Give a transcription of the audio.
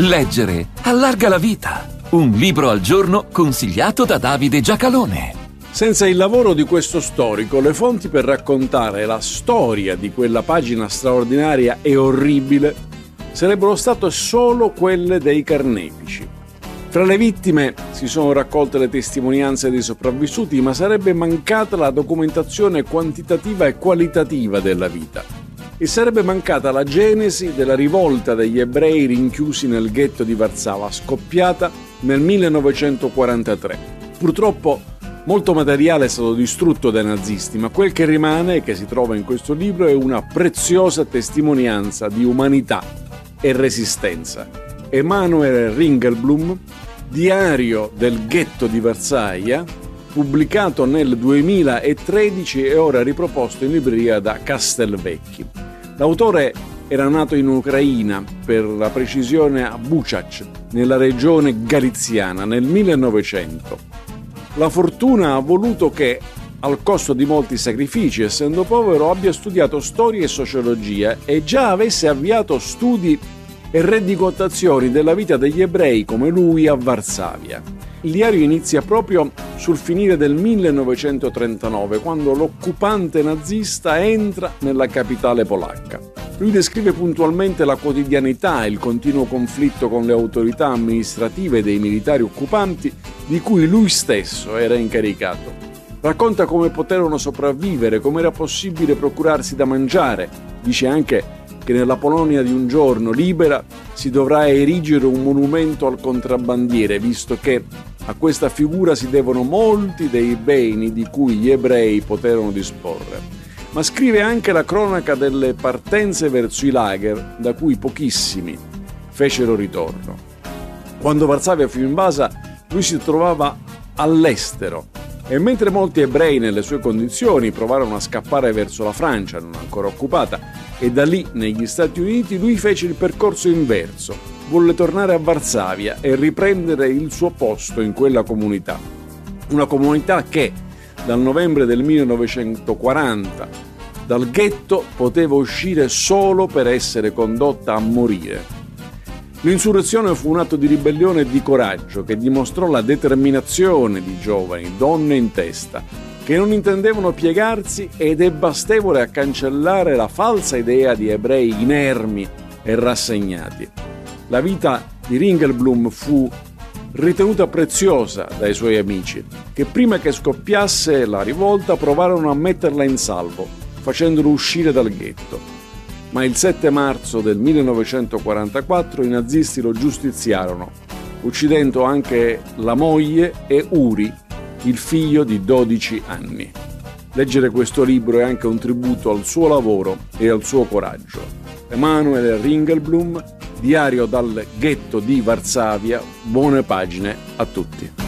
Leggere allarga la vita. Un libro al giorno consigliato da Davide Giacalone. Senza il lavoro di questo storico, le fonti per raccontare la storia di quella pagina straordinaria e orribile sarebbero state solo quelle dei carnefici. Fra le vittime si sono raccolte le testimonianze dei sopravvissuti, ma sarebbe mancata la documentazione quantitativa e qualitativa della vita e sarebbe mancata la genesi della rivolta degli ebrei rinchiusi nel ghetto di Varsava, scoppiata nel 1943. Purtroppo molto materiale è stato distrutto dai nazisti, ma quel che rimane e che si trova in questo libro è una preziosa testimonianza di umanità e resistenza. Emanuele Ringelblum, Diario del ghetto di Varsavia, pubblicato nel 2013 e ora riproposto in libreria da Castelvecchi. L'autore era nato in Ucraina, per la precisione a Buciac, nella regione galiziana, nel 1900. La fortuna ha voluto che, al costo di molti sacrifici, essendo povero, abbia studiato storia e sociologia e già avesse avviato studi e rendicontazioni della vita degli ebrei come lui a Varsavia. Il diario inizia proprio sul finire del 1939, quando l'occupante nazista entra nella capitale polacca. Lui descrive puntualmente la quotidianità e il continuo conflitto con le autorità amministrative dei militari occupanti di cui lui stesso era incaricato. Racconta come poterono sopravvivere, come era possibile procurarsi da mangiare. Dice anche che nella Polonia di un giorno libera si dovrà erigere un monumento al contrabbandiere, visto che a questa figura si devono molti dei beni di cui gli ebrei poterono disporre. Ma scrive anche la cronaca delle partenze verso i lager, da cui pochissimi fecero ritorno. Quando Varsavia fu invasa, lui si trovava all'estero e mentre molti ebrei nelle sue condizioni provarono a scappare verso la Francia, non ancora occupata, e da lì negli Stati Uniti, lui fece il percorso inverso, volle tornare a Varsavia e riprendere il suo posto in quella comunità. Una comunità che dal novembre del 1940 dal ghetto poteva uscire solo per essere condotta a morire. L'insurrezione fu un atto di ribellione e di coraggio che dimostrò la determinazione di giovani, donne in testa, che non intendevano piegarsi ed è bastevole a cancellare la falsa idea di ebrei inermi e rassegnati. La vita di Ringelblum fu ritenuta preziosa dai suoi amici, che prima che scoppiasse la rivolta provarono a metterla in salvo, facendolo uscire dal ghetto. Ma il 7 marzo del 1944 i nazisti lo giustiziarono, uccidendo anche la moglie e Uri, il figlio di 12 anni. Leggere questo libro è anche un tributo al suo lavoro e al suo coraggio. Emanuele Ringelblum Diario dal ghetto di Varsavia, buone pagine a tutti.